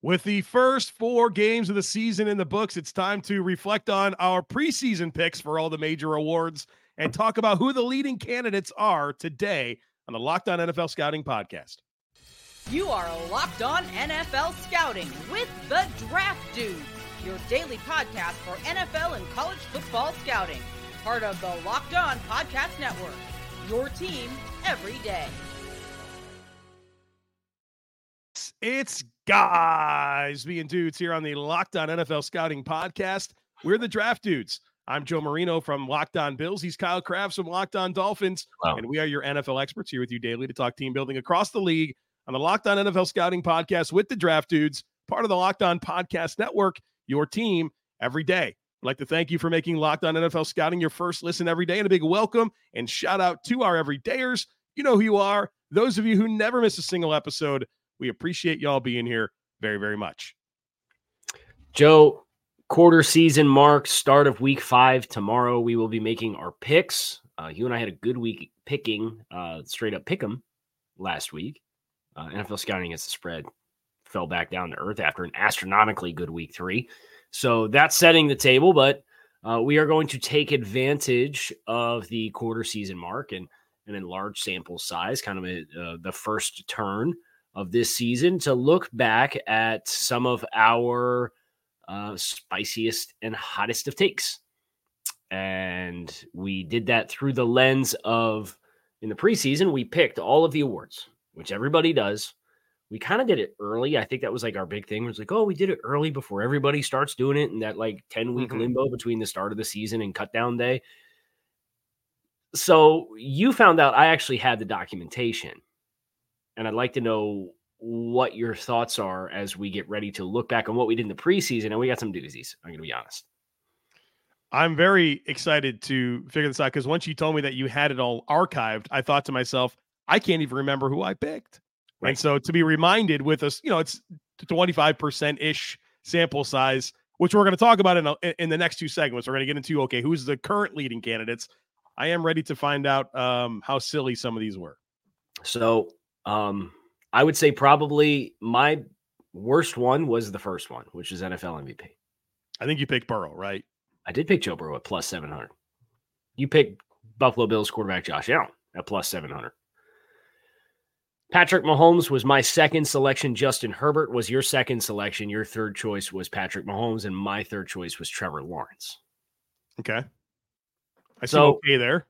With the first four games of the season in the books, it's time to reflect on our preseason picks for all the major awards and talk about who the leading candidates are today on the Locked On NFL Scouting Podcast. You are Locked On NFL Scouting with the Draft Dudes, your daily podcast for NFL and college football scouting. Part of the Locked On Podcast Network. Your team every day. It's guys being dudes here on the Locked On NFL Scouting Podcast. We're the Draft Dudes. I'm Joe Marino from Locked On Bills. He's Kyle Crabbs from Locked On Dolphins. Wow. And we are your NFL experts here with you daily to talk team building across the league on the Locked On NFL Scouting Podcast with the Draft Dudes, part of the Locked On Podcast Network, your team every day. I'd like to thank you for making Locked On NFL Scouting your first listen every day and a big welcome and shout out to our everydayers. You know who you are. Those of you who never miss a single episode, we appreciate y'all being here very, very much. Joe, quarter season mark, start of week five. Tomorrow we will be making our picks. Uh, you and I had a good week picking, uh, straight up pick 'em last week. Uh, NFL scouting as the spread fell back down to earth after an astronomically good week three. So that's setting the table, but uh, we are going to take advantage of the quarter season mark and an enlarged sample size, kind of a, uh, the first turn of this season to look back at some of our uh, spiciest and hottest of takes. And we did that through the lens of in the preseason, we picked all of the awards, which everybody does. We kind of did it early. I think that was like our big thing. It was like, oh, we did it early before everybody starts doing it and that like 10 week mm-hmm. limbo between the start of the season and cut down day. So you found out I actually had the documentation and I'd like to know what your thoughts are as we get ready to look back on what we did in the preseason. And we got some doozies. I'm going to be honest. I'm very excited to figure this out because once you told me that you had it all archived, I thought to myself, I can't even remember who I picked. Right. And so to be reminded with us, you know, it's 25% ish sample size, which we're going to talk about in, a, in the next two segments. We're going to get into, okay, who's the current leading candidates? I am ready to find out um, how silly some of these were. So um, I would say probably my worst one was the first one, which is NFL MVP. I think you picked Burrow, right? I did pick Joe Burrow at plus 700. You picked Buffalo Bills quarterback Josh Allen at plus 700. Patrick Mahomes was my second selection. Justin Herbert was your second selection. Your third choice was Patrick Mahomes, and my third choice was Trevor Lawrence. Okay. I so, okay there.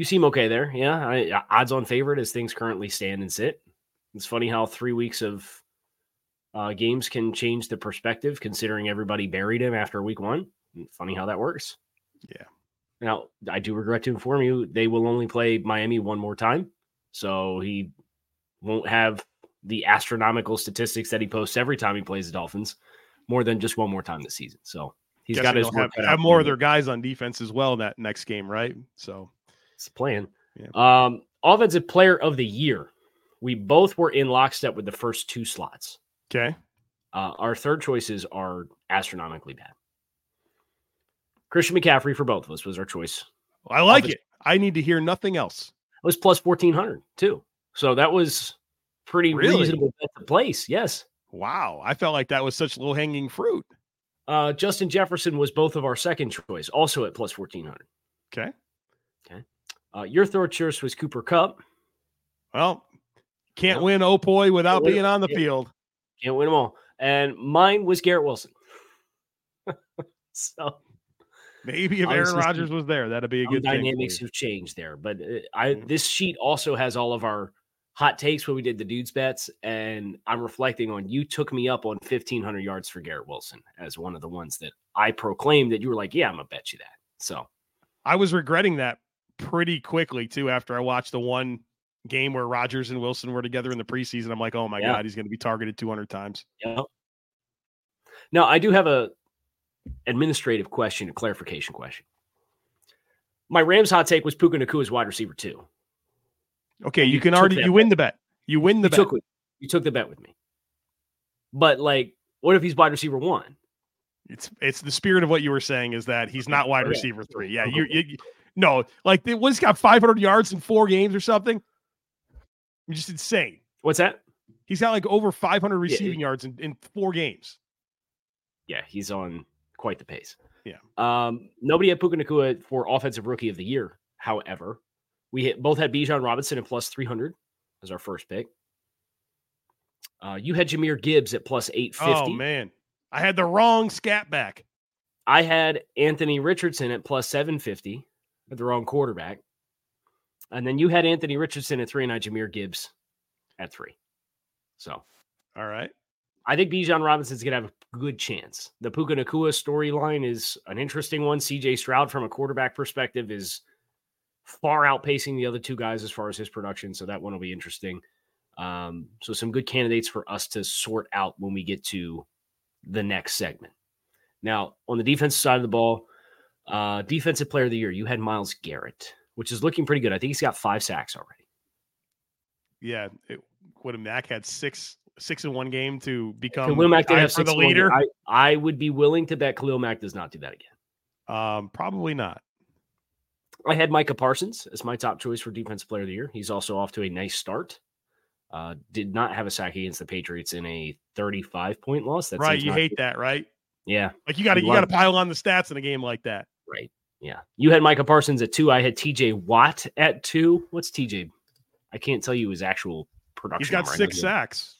You seem okay there. Yeah. I, odds on favorite as things currently stand and sit. It's funny how three weeks of uh, games can change the perspective, considering everybody buried him after week one. Funny how that works. Yeah. Now, I do regret to inform you, they will only play Miami one more time. So he won't have the astronomical statistics that he posts every time he plays the Dolphins more than just one more time this season. So he's Guess got his have, have more of their guys on defense as well in that next game, right? So it's the plan. Yeah. Um, offensive player of the year. We both were in lockstep with the first two slots. Okay. Uh, our third choices are astronomically bad. Christian McCaffrey for both of us was our choice. I like it. I need to hear nothing else. It was plus 1400 too. So that was pretty really? reasonable bet to place. Yes. Wow. I felt like that was such low hanging fruit. Uh, Justin Jefferson was both of our second choice, also at plus 1400. Okay. Uh, your third choice was Cooper Kupp. Well, can't win Opoy without being on the field. Can't win them all. And mine was Garrett Wilson. so maybe if Aaron Rodgers was there, that'd be a good dynamics have changed there. But uh, I mm-hmm. this sheet also has all of our hot takes when we did the dudes bets, and I'm reflecting on you took me up on 1500 yards for Garrett Wilson as one of the ones that I proclaimed that you were like, yeah, I'm gonna bet you that. So I was regretting that pretty quickly too after I watched the one game where Rodgers and Wilson were together in the preseason. I'm like, oh my yeah. god, he's going to be targeted 200 times. Yeah. Now I do have a administrative question, a clarification question. My Rams hot take was Puka Nacua wide receiver two. Okay, you, you, can already you win the bet. You win the you bet. Took, you took the bet with me. But like, what if he's wide receiver one? It's it's the spirit of what you were saying is that he's not wide receiver three. Yeah, you, you no, like it was got 500 yards in four games or something. Just insane. What's that? He's got like over 500 receiving yeah. yards in, in four games. Yeah, he's on quite the pace. Yeah. Um, nobody had Puka Nacua for offensive rookie of the year. However, we hit, both had Bijan Robinson at plus 300 as our first pick. Uh, you had Jahmyr Gibbs at plus 850. Oh, man. I had the wrong scat back. I had Anthony Richardson at plus 750 at the wrong quarterback. And then you had Anthony Richardson at three and I Jahmyr Gibbs at three. So, all right. I think Bijan Robinson's going to have a good chance. The Puka Nacua storyline is an interesting one. CJ Stroud, from a quarterback perspective, is far outpacing the other two guys as far as his production. So that one will be interesting. Um, so some good candidates for us to sort out when we get to the next segment. Now, on the defensive side of the ball, uh, defensive player of the year, you had Myles Garrett, which is looking pretty good. I think he's got five sacks already. Yeah, it, what Mack had six six in one game to become Khalil Mack did have for the leader. I, I would be willing to bet Khalil Mack does not do that again. Um, probably not. I had Micah Parsons as my top choice for defensive player of the year. He's also off to a nice start. Uh, did not have a sack against the Patriots in a 35 point loss. That's right. You hate good. that, right? Yeah. Like you got to you got to pile on the stats in a game like that. Right. Yeah. You had Micah Parsons at two. I had TJ Watt at two. What's TJ? I can't tell you his actual production. He's got right six sacks.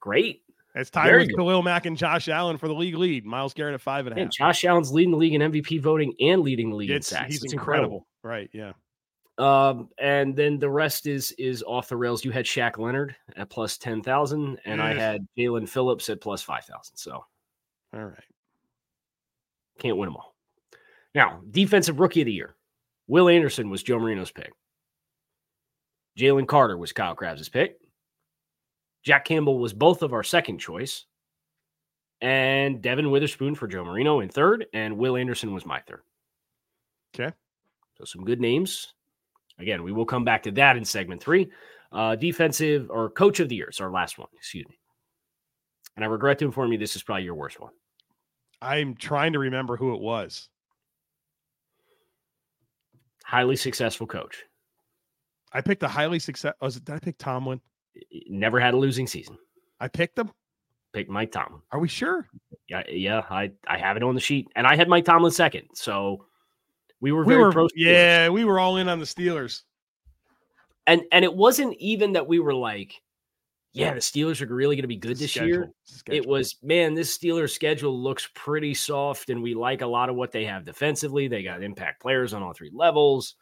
Great. It's tied with Khalil Mack and Josh Allen for the league lead. Myles Garrett at five and a half. Josh Allen's leading the league in MVP voting and leading the league it's, in sacks. He's incredible. incredible. Right. Yeah. Um, and then the rest is is off the rails. You had Shaq Leonard at plus ten thousand, and I had Jalen Phillips at plus five thousand. So, all right, can't win them all. Now, defensive rookie of the year, Will Anderson was Joe Marino's pick. Jalen Carter was Kyle Crabbs' pick. Jack Campbell was both of our second choice. And Devon Witherspoon for Joe Marino in third, and Will Anderson was my third. Okay. So some good names. Again, we will come back to that in segment three. Uh, defensive or coach of the year is our last one. Excuse me. And I regret to inform you this is probably your worst one. I'm trying to remember who it was. Highly successful coach. I picked a highly success. Oh, Was it? Did I pick Tomlin? Never had a losing season. I picked him. Picked Mike Tomlin. Are we sure? Yeah, yeah. I I have it on the sheet, and I had Mike Tomlin second. So we were very we were, pro. Yeah, we were all in on the Steelers. And and it wasn't even that we were like, yeah, the Steelers are really going to be good this schedule, year. Schedule. It was, man, this Steelers schedule looks pretty soft, and we like a lot of what they have defensively. They got impact players on all three levels.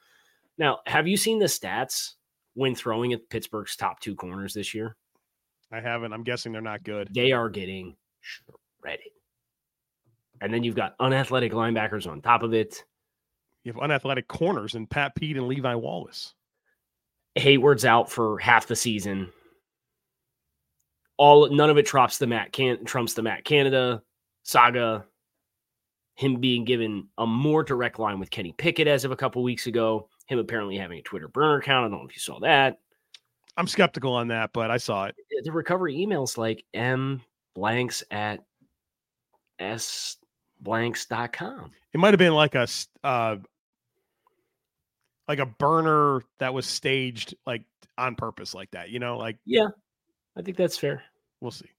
Now, have you seen the stats when throwing at Pittsburgh's top two corners this year? I haven't. I'm guessing they're not good. They are getting shredded. And then you've got unathletic linebackers on top of it. You have unathletic corners and Pat Pete and Levi Wallace. Hayward's out for half the season. All none of it trumps the Matt Can trumps the Matt Canada saga. Him being given a more direct line with Kenny Pickett as of a couple weeks ago. Him apparently having a Twitter burner account. I don't know if you saw that. I'm skeptical on that, but I saw it. The recovery emails like M blanks at S blanks.com. It might have been like a uh, like a burner that was staged like on purpose like that, you know, like Yeah. I think that's fair. We'll see.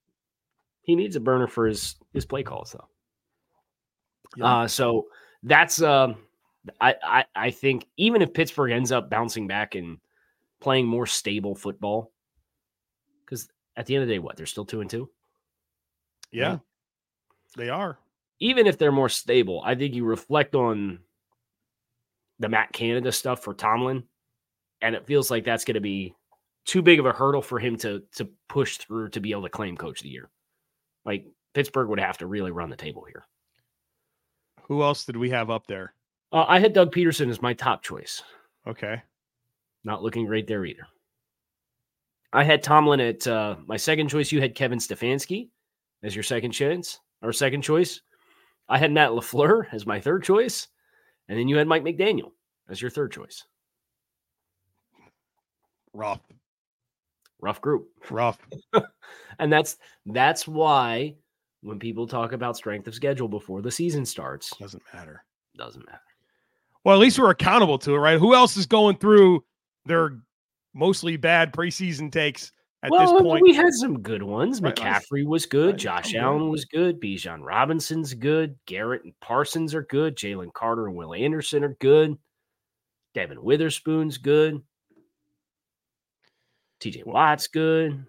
He needs a burner for his his play calls though. Yeah. Uh so that's um I, I I think even if Pittsburgh ends up bouncing back and playing more stable football, because at the end of the day, what they're still two and two. Yeah, right? they are. Even if they're more stable, I think you reflect on the Matt Canada stuff for Tomlin, and it feels like that's going to be too big of a hurdle for him to to push through to be able to claim Coach of the Year. Like Pittsburgh would have to really run the table here. Who else did we have up there? Uh, I had Doug Pederson as my top choice. Okay, not looking great there either. I had Tomlin at uh, my second choice. You had Kevin Stefanski as your second chance or second choice. I had Matt LaFleur as my third choice. And then you had Mike McDaniel as your third choice. Rough. Rough group. Rough. and that's that's why when people talk about strength of schedule before the season starts, doesn't matter. Doesn't matter. Well, at least we're accountable to it, right? Who else is going through their mostly bad preseason takes at well, this point. we had some good ones. Right, McCaffrey was good. I- Josh Allen good. was good. Bijan Robinson's good. Garrett and Parsons are good. Jalen Carter and Will Anderson are good. Devon Witherspoon's good. TJ Watt's good.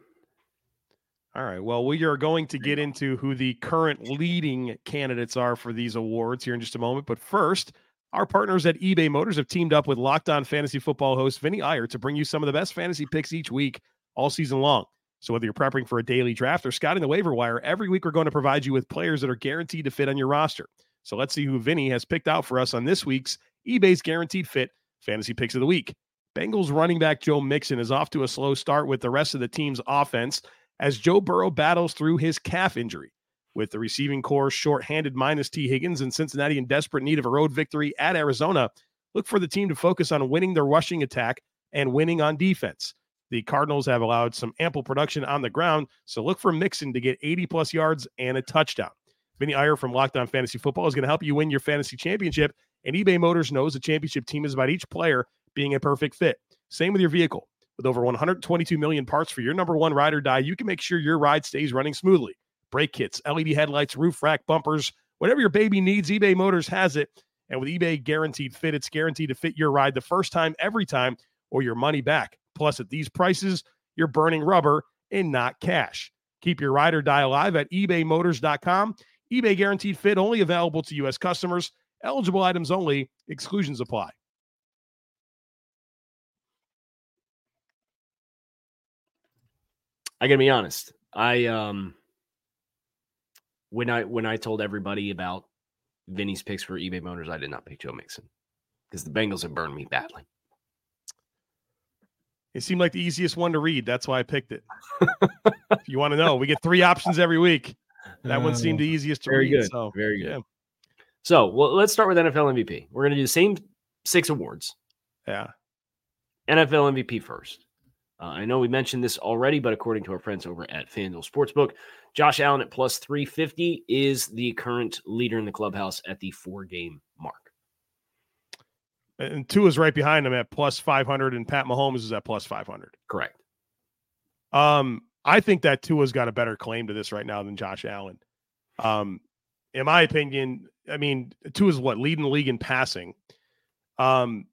All right. Well, we are going to get into who the current leading candidates are for these awards here in just a moment. But first, our partners at eBay Motors have teamed up with Locked On Fantasy Football host Vinny Iyer to bring you some of the best fantasy picks each week, all season long. So whether you're prepping for a daily draft or scouting the waiver wire, every week we're going to provide you with players that are guaranteed to fit on your roster. So let's see who Vinny has picked out for us on this week's eBay's Guaranteed Fit Fantasy Picks of the Week. Bengals running back Joe Mixon is off to a slow start with the rest of the team's offense as Joe Burrow battles through his calf injury. With the receiving corps short-handed minus Tee Higgins and Cincinnati in desperate need of a road victory at Arizona, look for the team to focus on winning their rushing attack and winning on defense. The Cardinals have allowed some ample production on the ground, so look for Mixon to get 80 plus yards and a touchdown. Vinny Iyer from Locked On Fantasy Football is going to help you win your fantasy championship, and eBay Motors knows the championship team is about each player being a perfect fit. Same with your vehicle. With over 122 million parts for your number one ride or die, you can make sure your ride stays running smoothly. Brake kits, LED headlights, roof rack bumpers, whatever your baby needs, eBay Motors has it. And with eBay Guaranteed Fit, it's guaranteed to fit your ride the first time, every time, or your money back. Plus, at these prices, you're burning rubber and not cash. Keep your ride or die alive at ebaymotors.com. eBay Guaranteed Fit only available to U.S. customers. Eligible items only. Exclusions apply. I gotta be honest. I um when I when I told everybody about Vinny's picks for eBay Motors, I did not pick Joe Mixon because the Bengals have burned me badly. It seemed like the easiest one to read. That's why I picked it. if you want to know, we get three options every week. That one seemed the easiest to very read. good. So very good. yeah. So well, let's start with NFL MVP. We're gonna do the same six awards. yeah. NFL MVP first. Uh, I know we mentioned this already, but according to our friends over at FanDuel Sportsbook, Josh Allen at plus 350 is the current leader in the clubhouse at the four game mark. And Tua is right behind him at plus 500, and Pat Mahomes is at plus 500. Correct. Um, I think that Tua's got a better claim to this right now than Josh Allen. Um, in my opinion, I mean, Tua's what leading the league in passing. Um,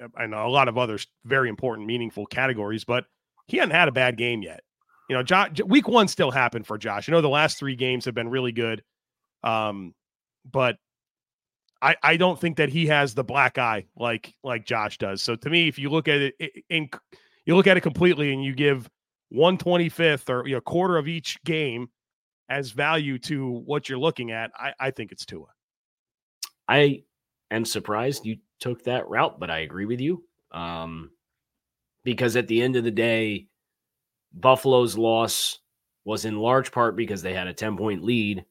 Know a lot of other very important, meaningful categories, but he hasn't had a bad game yet. You know, Josh, week one still happened for Josh. You know, the last three games have been really good. Um, but I, I don't think that he has the black eye like like Josh does. So to me, if you look at it in you look at it completely and you give 125th or you know quarter of each game as value to what you're looking at, I, I think it's Tua. I am surprised you took that route, but I agree with you. Um, because at the end of the day, Buffalo's loss was in large part because they had a 10 point lead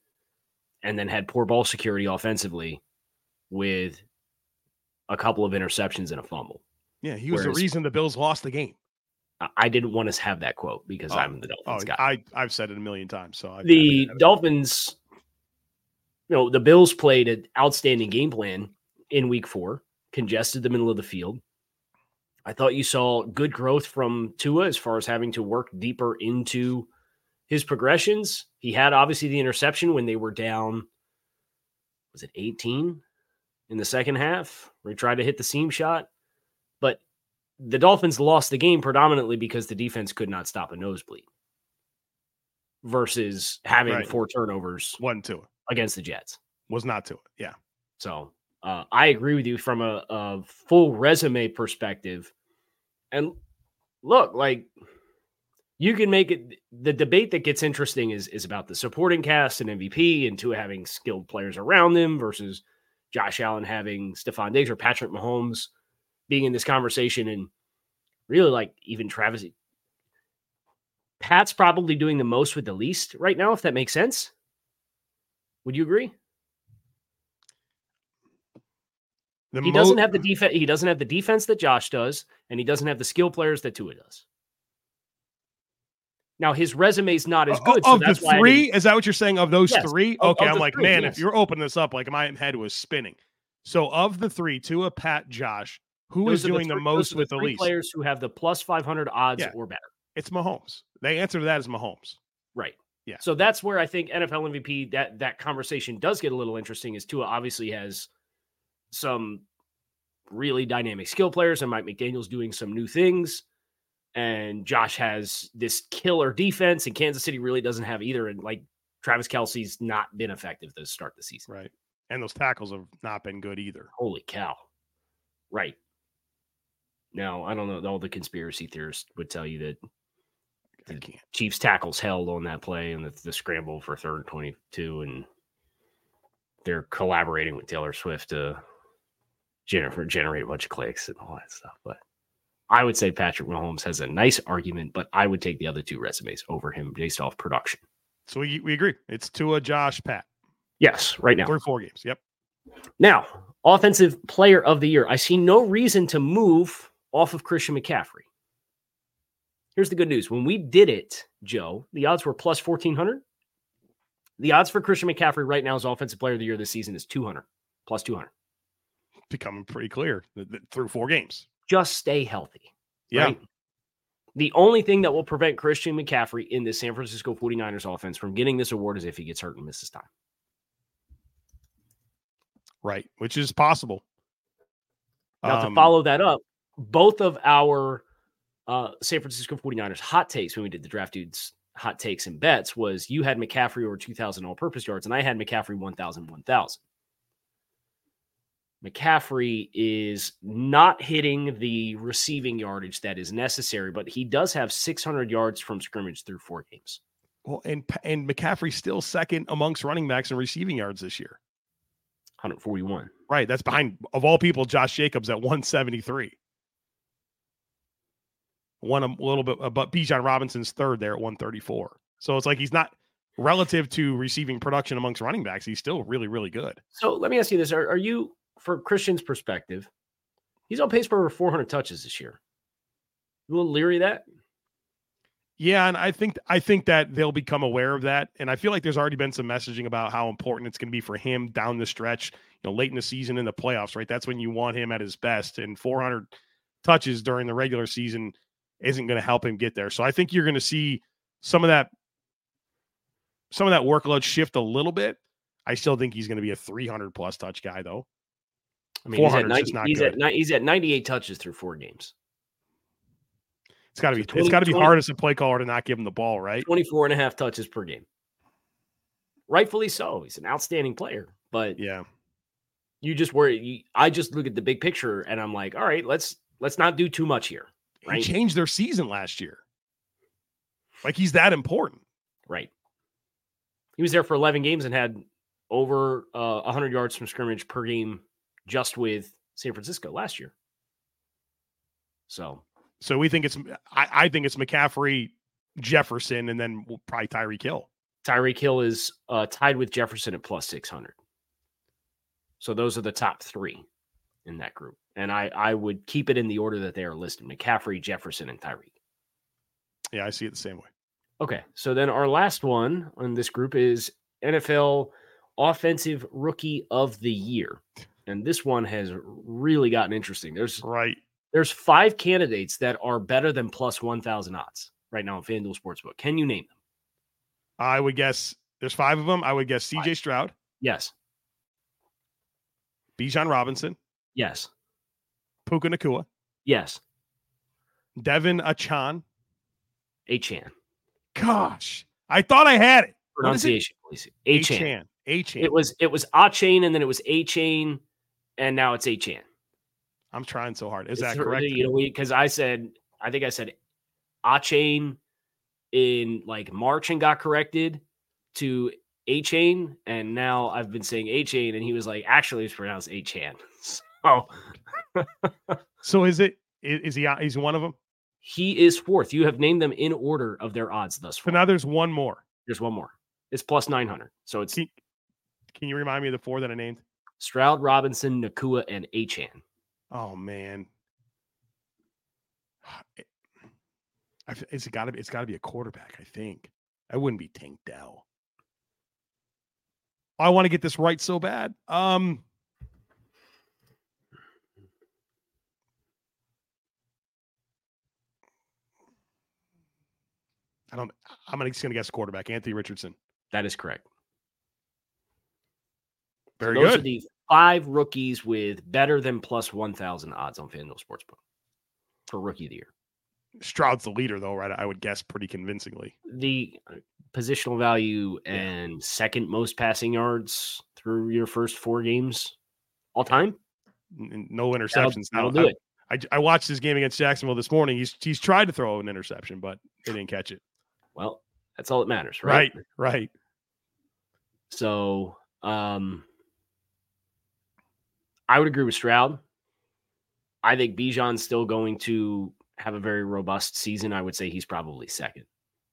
and then had poor ball security offensively with a couple of interceptions and a fumble. Yeah, he was Whereas- the reason the Bills lost the game. I- didn't want to have that quote because Oh, I'm the Oh, Dolphins guy. I I've said it a million times. So I, the Dolphins, you know, the Bills played an outstanding game plan in week four, congested the middle of the field. I thought you saw good growth from Tua as far as having to work deeper into his progressions. He had obviously the interception when they were down, was it 18 in the second half, where he tried to hit the seam shot. But the Dolphins lost the game predominantly because the defense could not stop a nosebleed versus having Right. four turnovers wasn't Tua. against the Jets. Was not Tua. Yeah. So uh, I agree with you from a, a full resume perspective. And look, like you can make it the debate that gets interesting is is about the supporting cast and MVP and Tua having skilled players around them versus Josh Allen having Stefon Diggs or Patrick Mahomes being in this conversation and really like even Travis Pat's probably doing the most with the least right now, if that makes sense. Would you agree? The He mo- doesn't have the defense. He doesn't have the defense that Josh does, and he doesn't have the skill players that Tua does. Now his resume is not as good. so of the that's why three. Is that what you're saying? Of those Yes, three? Okay, of I'm like, three, man, yes. if you're opening this up, like my head was spinning. So of the three, Tua, Pat, Josh, who is those are doing the, three- most those are with the three least? players who have the plus five hundred odds Yeah. or better. It's Mahomes. The answer to that is Mahomes. Right. Yeah. So that's where I think NFL MVP that that conversation does get a little interesting. Is Tua obviously has some really dynamic skill players, and Mike McDaniel's doing some new things, and Josh has this killer defense, and Kansas City really doesn't have either. And like Travis Kelce's not been effective to start the season. Right. And those tackles have not been good either. Holy cow! Right. Now I don't know. All the conspiracy theorists would tell you that the. Chiefs tackles held on that play and the, the scramble for third and 22 and they're collaborating with Taylor Swift to generate, generate a bunch of clicks and all that stuff. But I would say Patrick Mahomes has a nice argument, but I would take the other two resumes over him based off production. So we, we agree. It's Tua, Josh, Pat. Yes, right now. Three, four games. Yep. Now, offensive player of the year. I see no reason to move off of Christian McCaffrey. Here's the good news. When we did it, Joe, the odds were plus 1400. The odds for Christian McCaffrey right now as offensive player of the year this season is 200, plus 200. Becoming pretty clear th- th- through four games. Just stay healthy. Yeah. right? The only thing that will prevent Christian McCaffrey in the San Francisco 49ers offense from getting this award is if he gets hurt and misses time. Right. Which is possible. Now, to Um, follow that up, both of our uh, San Francisco 49ers hot takes when we did the draft dudes hot takes and bets was you had McCaffrey over 2,000 all purpose yards, and I had McCaffrey 1,000, 1,000. McCaffrey is not hitting the receiving yardage that is necessary, but he does have 600 yards from scrimmage through four games. Well, and and McCaffrey's still second amongst running backs in receiving yards this year. 141. Right. That's behind of all people, Josh Jacobs at 173. One a little bit, uh, but Bijan Robinson's third there at 134. So it's like he's not relative to receiving production amongst running backs. He's still really, really good. So let me ask you this: Are, are you, for Christian's perspective, he's on pace for over 400 touches this year? You a little leery of that? Yeah, and I think I think that they'll become aware of that, and I feel like there's already been some messaging about how important it's going to be for him down the stretch. You know, late in the season in the playoffs, right? That's when you want him at his best, and 400 touches during the regular season isn't going to help him get there. So I think you're going to see some of that some of that workload shift a little bit. I still think he's going to be a 300 plus touch guy, though. I mean, he's at, 90, not he's, good. at, he's at 98 touches through four games, It's got to be So 20 it's got to be 20 hard as a play caller to not give him the ball, right? 24 and a half touches per game. Rightfully so. He's an outstanding player, but Yeah. you just worry. You, I just look at the big picture and I'm like, all right, let's let's not do too much here. He changed their season last year. Like he's that important. Right. He was there for 11 games and had over uh, 100 yards from scrimmage per game just with San Francisco last year. So So we think it's I, I think it's McCaffrey, Jefferson, and then we'll probably Tyreek Hill. Tyreek Hill is uh, tied with Jefferson at plus 600. So those are the top three in that group. And I, I would keep it in the order that they are listed McCaffrey, Jefferson, and Tyreek. Yeah, I see it the same way. Okay. So then our last one on this group is NFL Offensive Rookie of the Year. And this one has really gotten interesting. There's Right. there's five candidates that are better than plus 1,000 odds right now on FanDuel Sportsbook. Can you name them? I would guess there's five of them. I would guess CJ Stroud, Yes. Bijan Robinson, Yes. Puka Nacua, Yes. Devon Achane. Achan. Gosh, I thought I had it. Is it? Pronunciation, please. Achan. Achan. Achan. It was it was Achan and then it was Achan and now it's Achan. I'm trying so hard. Is It's that correct? You know, because I said I think I said Achan in like March and got corrected to A chain, and now I've been saying A chain, and he was like, actually, it's pronounced A chan. So So is it? Is he? He's one of them. he is fourth. You have named them in order of their odds thus So far. now there's one more. There's one more. It's plus nine hundred. So it's Can, can you remind me of the four that I named? Stroud, Robinson, Nacua, and Achane. Oh man. F- It's got to be. It's got to be a quarterback. I think. I wouldn't be Tank Dell. I want to get this right so bad. Um. I don't. I'm just going to guess quarterback Anthony Richardson. That is correct. Very those good. are the five rookies with better than plus 1,000 odds on FanDuel Sportsbook for rookie of the year. Stroud's the leader, though, right? I would guess pretty convincingly. The uh, positional value Yeah. and second most passing yards through your first four games all time. No That'll, interceptions. that'll do I, it. I, I watched his game against Jacksonville this morning. He's he's tried to throw an interception, but he didn't catch it. Well, that's all that matters, right? Right, right. So, um, I would agree with Stroud. I think Bijan's still going to have a very robust season. I would say he's probably second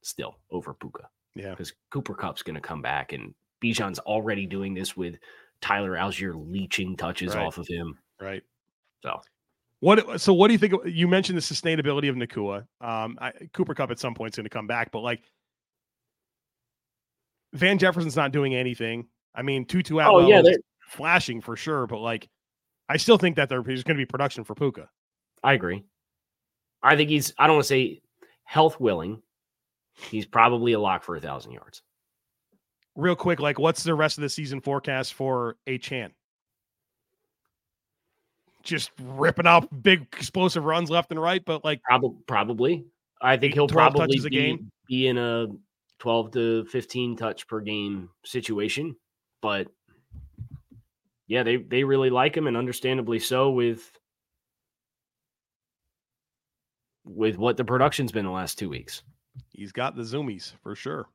still over Puka Yeah, because Cooper Kupp's going to come back, and Bijan's already doing this with Tyler Allgeier leeching touches Right. off of him. right. So, What? So, what do you think? You mentioned the sustainability of Nacua. Um, I, Cooper Kupp at some point is going to come back, but like Van Jefferson's not doing anything. I mean, Tutu oh Atwell yeah, they're- flashing for sure, but like, I still think that there's going to be production for Puka. I agree. I think he's. I don't want to say health willing. He's probably a lock for a thousand yards. Real quick, like, what's the rest of the season forecast for a Chan? Just ripping out big explosive runs left and right, but like, Probably, probably. I think he'll probably be, game? be in a 12 to 15 touch per game situation. But yeah, they they really like him, and understandably so with with what the production's been the last two weeks. He's got the zoomies for sure.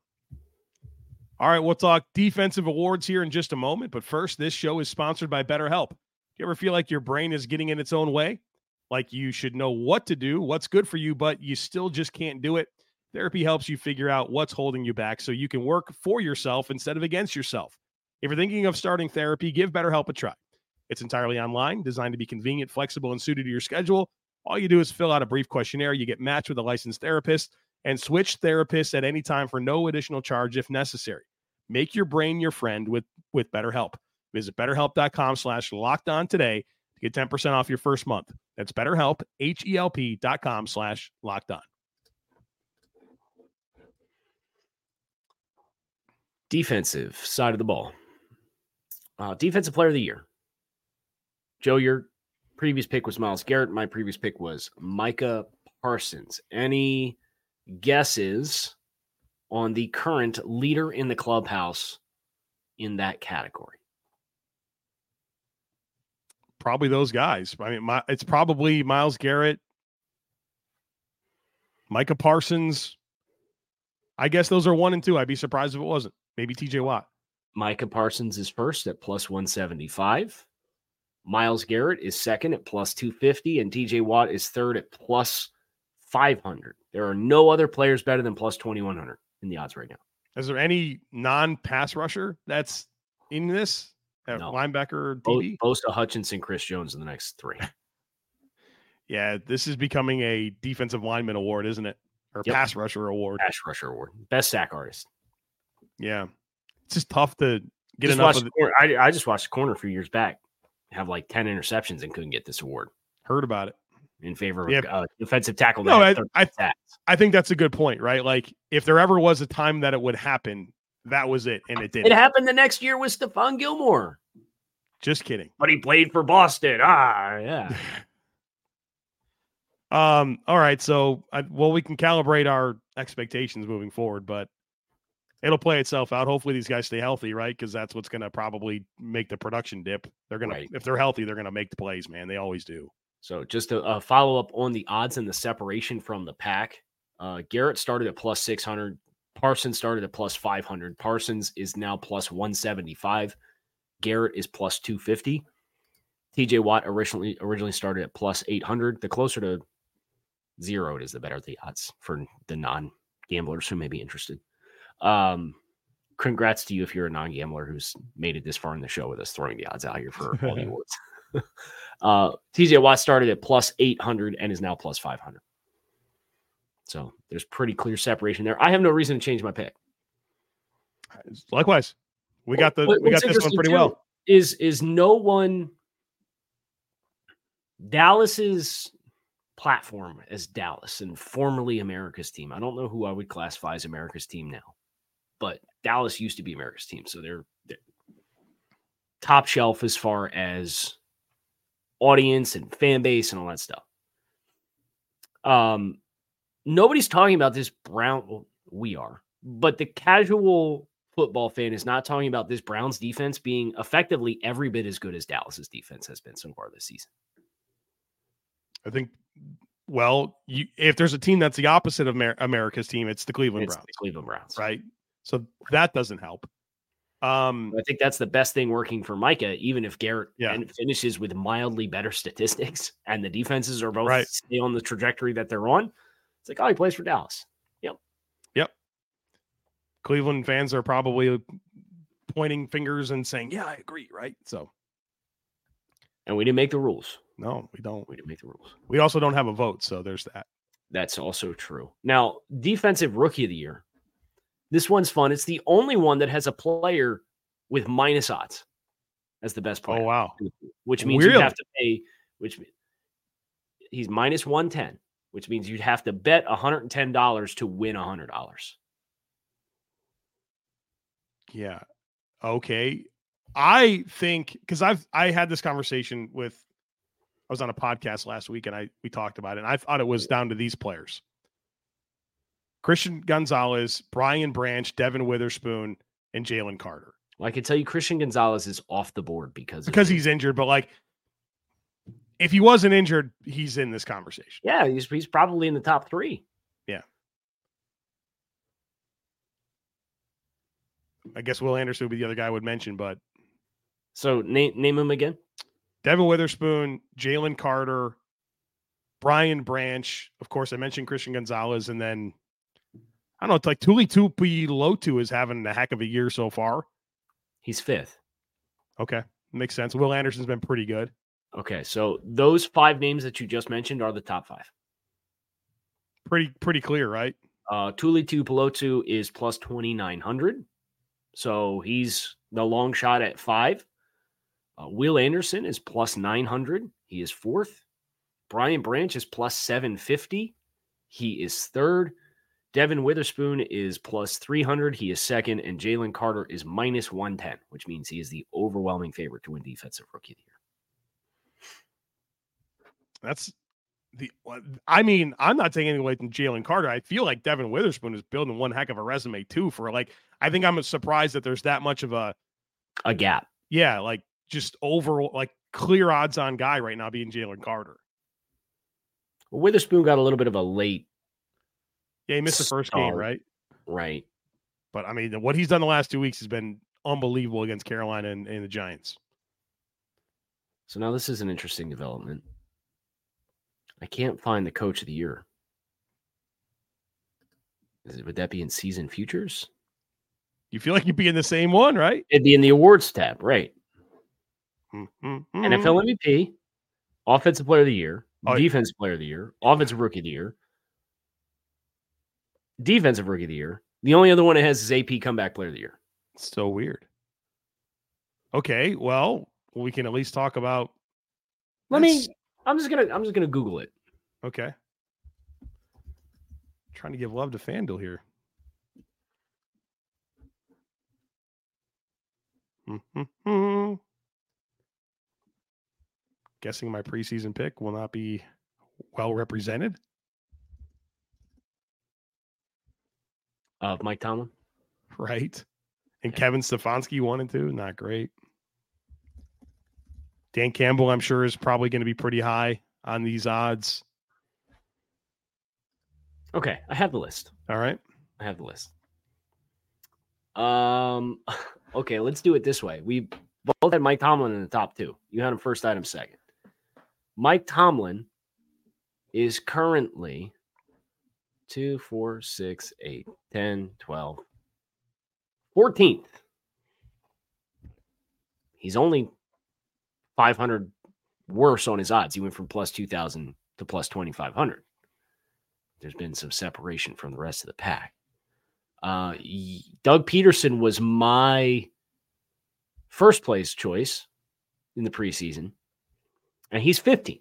All right, we'll talk defensive awards here in just a moment. But first, this show is sponsored by BetterHelp. Do you ever feel like your brain is getting in its own way? Like you should know what to do, what's good for you, but you still just can't do it? Therapy helps you figure out what's holding you back so you can work for yourself instead of against yourself. If you're thinking of starting therapy, give BetterHelp a try. It's entirely online, designed to be convenient, flexible, and suited to your schedule. All you do is fill out a brief questionnaire. You get matched with a licensed therapist and switch therapists at any time for no additional charge if necessary. Make your brain your friend with with BetterHelp. Visit betterhelp.com slash locked on today to get 10% off your first month. That's betterhelp, H-E-L-P dot com slash locked on. Defensive side of the ball. Uh, defensive player of the year. Joe, your previous pick was Myles Garrett. My previous pick was Micah Parsons. Any guesses on the current leader in the clubhouse in that category? Probably those guys. I mean, my, it's probably Myles Garrett, Micah Parsons. I guess those are one and two. I'd be surprised if it wasn't. Maybe TJ Watt. Micah Parsons is first at plus 175. Myles Garrett is second at plus 250, and TJ Watt is third at plus 500. There are no other players better than plus 2100 in the odds right now. Is there any non-pass rusher that's in this? Uh, No. Linebacker, DB? Bosa, Hutchinson, Chris Jones in the next three. Yeah, this is becoming a defensive lineman award, isn't it? Or Yep. pass rusher award. Pass rusher award. Best sack artist. Yeah. It's just tough to get Just enough of the corner- I, I just watched the corner a few years back have like 10 interceptions and couldn't get this award Heard about it. in favor of Yeah. uh, defensive tackle. No, I, I. I think that's a good point, right? Like, if there ever was a time that it would happen, that was it, and it didn't. It happened the next year with Stephon Gilmore, Just kidding. but he played for Boston. Ah, yeah. Um. All right. So, I, well, we can calibrate our expectations moving forward, but it'll play itself out. Hopefully, these guys stay healthy, right? Because that's what's going to probably make the production dip. They're gonna, Right. if they're healthy, they're gonna make the plays, man. They always do. So just a, a follow up on the odds and the separation from the pack. Uh, Garrett started at plus 600. Parsons started at plus 500. Parsons is now plus 175. Garrett is plus 250. TJ Watt originally originally started at plus 800. The closer to zero it is, the better the odds for the non gamblers who may be interested. Um, congrats to you if you're a non gambler who's made it this far in the show with us throwing the odds out here for all the awards. Uh, TJ Watt started at plus 800 and is now plus 500. So there's pretty clear separation there. I have no reason to change my pick. Likewise, we got the What- we got this one pretty well. Is is no one Dallas's platform as Dallas and formerly America's team. I don't know who I would classify as America's team now, but Dallas used to be America's team. So they're, they're top shelf as far as audience and fan base and all that stuff. Um, nobody's talking about this Brown. Well, we are, but the casual football fan is not talking about this Browns defense being effectively every bit as good as Dallas's defense has been so far this season. I think, well, you, if there's a team that's the opposite of Amer- America's team, it's the Cleveland It's Browns, the Cleveland Browns. right? So that doesn't help. Um, I think that's the best thing working for Micah, even if Garrett Yeah. finishes with mildly better statistics and the defenses are both Right. stay on the trajectory that they're on. It's like, oh, he plays for Dallas. Yep. Yep. Cleveland fans are probably pointing fingers and saying, "Yeah, I agree." Right? So And we didn't make the rules. no, we don't. We didn't make the rules. We also don't have a vote, so there's that. That's also true. Now, defensive rookie of the year. This one's fun. It's the only one that has a player with minus odds as the best oh, player. Oh wow, which means you have to pay, which he's minus 110, which means you'd have to bet $110 to win $100. yeah, okay. I think because I've I had this conversation with I was on a podcast last week and I we talked about it and I thought it was down to these players. Christian Gonzalez, Brian Branch, Devon Witherspoon, and Jalen Carter. Well, I can tell you Christian Gonzalez is off the board because Because he's injured, but like if he wasn't injured, he's in this conversation. yeah, he's, he's probably in the top three. Yeah. I guess Will Anderson would be the other guy I would mention, but So name name him again. Devon Witherspoon, Jalen Carter, Brian Branch. Of course, I mentioned Christian Gonzalez, and then I don't know. It's like Tuli Tuipulotu is having a heck of a year so far. He's fifth. Okay, makes sense. Will Anderson's been pretty good. Okay, so those five names that you just mentioned are the top five. Pretty pretty clear, right? Uh, Tuli Tuipulotu is plus 2,900. So he's the long shot at five. Uh, Will Anderson is plus 900. He is fourth. Brian Branch is plus 750. He is third. Devon Witherspoon is plus 300. He is second. And Jalen Carter is minus 110, which means he is the overwhelming favorite to win Defensive Rookie of the Year. That's the. Uh, I mean, I'm not taking anything away from Jalen Carter. I feel like Devon Witherspoon is building one heck of a resume too. For like, I think I'm surprised that there's that much of a A gap. yeah, like just overall like clear odds on guy right now being Jalen Carter. Witherspoon got a little bit of a late, Yeah, he missed the first game, right? right? But I mean, what he's done the last two weeks has been unbelievable against Carolina and, and the Giants. So now this is an interesting development. I can't find the coach of the year. Is it, would that be in season futures? You feel like you'd be in the same one, right? It'd be in the awards tab, right? Mhm. NFL MVP, Offensive Player of the Year, Oh, yeah. Defensive Player of the Year, Offensive Rookie of the Year, Defensive Rookie of the Year. The only other one it has is AP Comeback Player of the Year. So weird. Okay, well, we can at least talk about. Let me. I'm just gonna. I'm just gonna Google it. Okay. Trying to give love to FanDuel here. Mhm. Guessing my preseason pick will not be well represented. Of Mike Tomlin. Right. And Yeah. Kevin Stefanski one and two, not great. Dan Campbell, I'm sure, is probably going to be pretty high on these odds. Okay, I have the list. All right. I have the list. Um, okay, let's do it this way. We both had Mike Tomlin in the top two. You had him first, item second. Mike Tomlin is currently 2, 4, 6, 8, 10, 12, 14th. He's only 500 worse on his odds. He went from plus 2,000 to plus 2,500. There's been some separation from the rest of the pack. Uh, Doug Pederson was my first place choice in the preseason, and he's 15th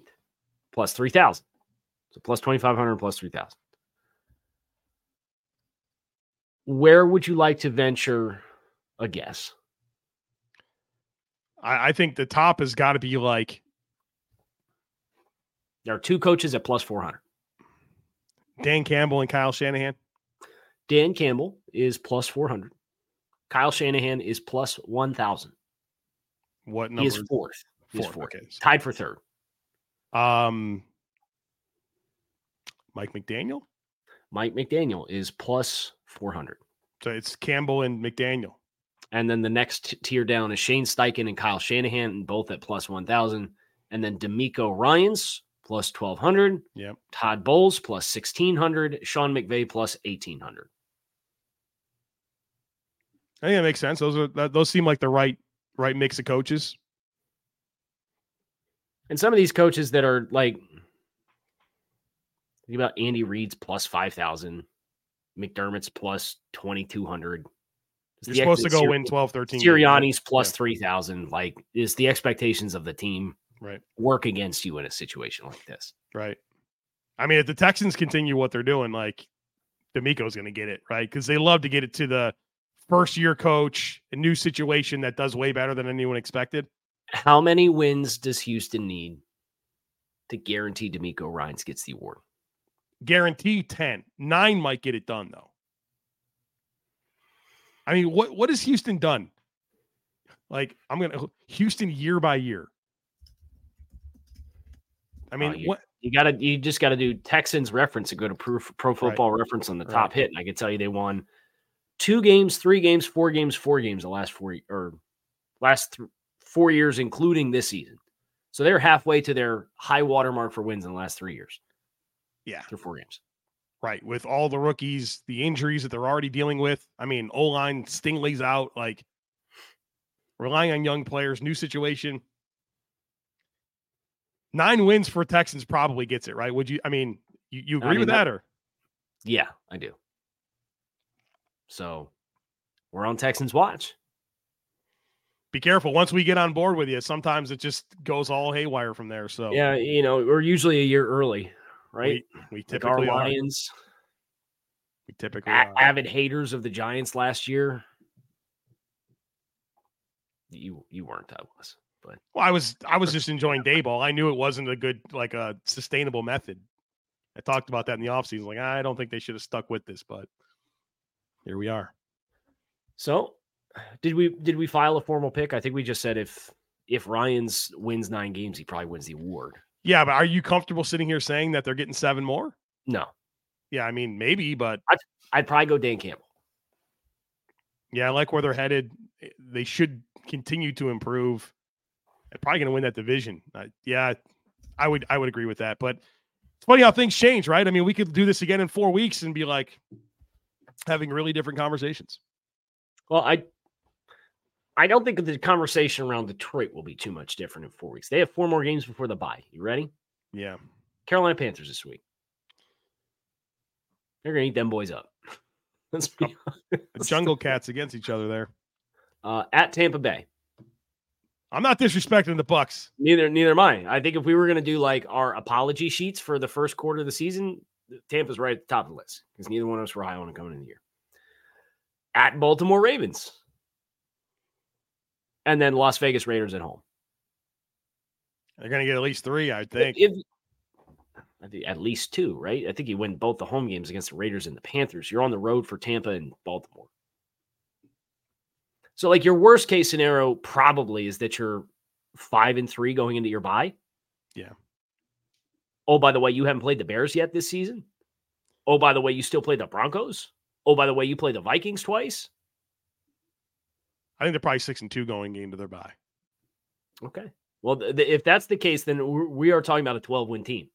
plus 3,000. So plus 2,500 plus 3,000. Where would you like to venture a guess? I, I think the top has got to be like There are two coaches at plus 400. Dan Campbell and Kyle Shanahan. Dan Campbell is plus 400. Kyle Shanahan is plus 1,000. What He number? is fourth. He is Fourth, fourth. okay. Tied for third. Um, Mike McDaniel. Mike McDaniel is plus 400. So it's Campbell and McDaniel. And then the next tier down is Shane Steichen and Kyle Shanahan, both at plus 1,000. And then DeMeco Ryans plus 1,200. Yep. Todd Bowles plus 1,600. Sean McVay plus 1,800. I think that makes sense. Those are those seem like the right right mix of coaches. And some of these coaches that are like, think about Andy Reid's plus 5,000, McDermott's plus 2,200. You're supposed to go win 12, 13. games, right? Sirianni's plus Yeah. 3,000. Like, is the expectations of the team Right. work against you in a situation like this? Right. I mean, if the Texans continue what they're doing, like DeMeco's going to get it, right? Because they love to get it to the first year coach, a new situation that does way better than anyone expected. How many wins does Houston need to guarantee DeMeco Ryans gets the award? Guarantee 10. Nine might get it done, though. I mean, what what has Houston done? Like, I'm going to Houston year by year. I mean, Uh, you- what You gotta, you just gotta do Texans reference and go to Pro, Pro Football Reference on the Right. top hit, and I can tell you they won two games, three games, four games, four games the last four or last th- four years, including this season. So they're halfway to their high water mark for wins in the last three years yeah. through four games. Right. With all the rookies, the injuries that they're already dealing with. I mean, O line, Stingley's out, like relying on young players, new situation. Nine wins for Texans probably gets it, right? Would you, I mean, you, you I agree mean, with that- that or? Yeah, I do. So we're on Texans watch. Be careful. Once we get on board with you, sometimes it just goes all haywire from there. So Yeah, you know we're usually a year early, right? we, we Like our typically are. Lions, We typically a- are. avid haters of the Giants last year. You you weren't. I was, but Well, I was I was just enjoying Daboll. I knew it wasn't a good, like a sustainable method. I talked about that in the offseason. Like, I don't think they should have stuck with this, but here we are. so did we did we file a formal pick? I think we just said if if Ryans wins nine games, he probably wins the award. Yeah, but are you comfortable sitting here saying that they're getting seven more? No, Yeah, I mean, maybe, but I'd probably go Dan Campbell. yeah, I like where they're headed. They should continue to improve. They're probably going to win that division. Uh, yeah, I would I would agree with that. But it's funny how things change, right? I mean, we could do this again in four weeks and be like having really different conversations. Well, I I don't think the conversation around Detroit will be too much different in four weeks. They have four more games before the bye. You ready? Yeah. Carolina Panthers this week. They're gonna eat them boys up. Let's be The jungle cats against each other there. uh, at Tampa Bay. I'm not disrespecting the Bucs. Neither neither am I. I think if we were gonna do like our apology sheets for the first quarter of the season, Tampa's right at the top of the list because neither one of us were high on them coming in the year. At Baltimore Ravens. And then Las Vegas Raiders at home. They're going to get at least three, I think. If, I think at least two, right? I think you win both the home games against the Raiders and the Panthers. You're on the road for Tampa and Baltimore. So, like your worst case scenario probably is that you're five and three going into your bye. Yeah. Oh, by the way, you haven't played the Bears yet this season. Oh, by the way, you still play the Broncos. Oh, by the way, you play the Vikings twice. I think they're probably six and two going into their bye. Okay. Well, th- if that's the case, then we're- talking about a 12 win team.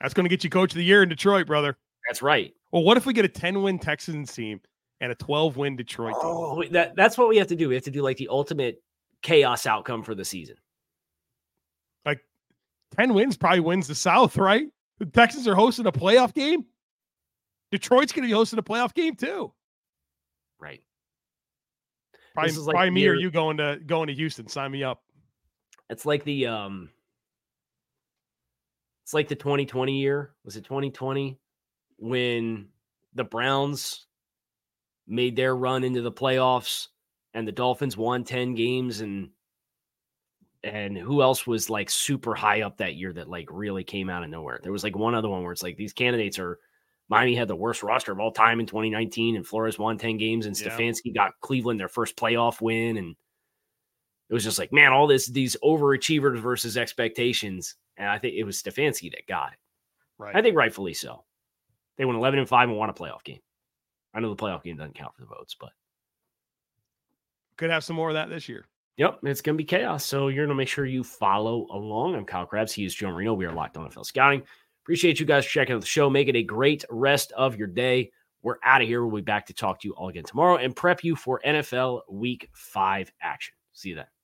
That's going to get you coach of the year in Detroit, brother. That's right. Well, what if we get a 10 win Texans team and a 12 win Detroit team? Oh, that that's what we have to do. We have to do like the ultimate chaos outcome for the season. Like 10 wins probably wins the South, right? The Texans are hosting a playoff game. Detroit's going to be hosting a playoff game too. Right. Probably, is like me or you going to going to Houston. Sign me up. It's like the um It's like the 2020 year. Was it 2020 when the Browns made their run into the playoffs and the Dolphins won 10 games and and who else was like super high up that year that like really came out of nowhere? There was like one other one where it's like these candidates are Miami had the worst roster of all time in 2019 and Flores won 10 games and Yeah. Stefanski got Cleveland their first playoff win and it was just like, man, all this these overachievers versus expectations. And I think it was Stefanski that got it. Right. I think rightfully so. They went 11 and 5 and won a playoff game. I know the playoff game doesn't count for the votes, but Could have some more of that this year. Yep, it's going to be chaos. So you're going to make sure you follow along. I'm Kyle Crabbs. He is Joe Marino. We are Locked On NFL Scouting. Appreciate you guys checking out the show. Make it a great rest of your day. We're out of here. We'll be back to talk to you all again tomorrow and prep you for NFL Week 5 action. See you then.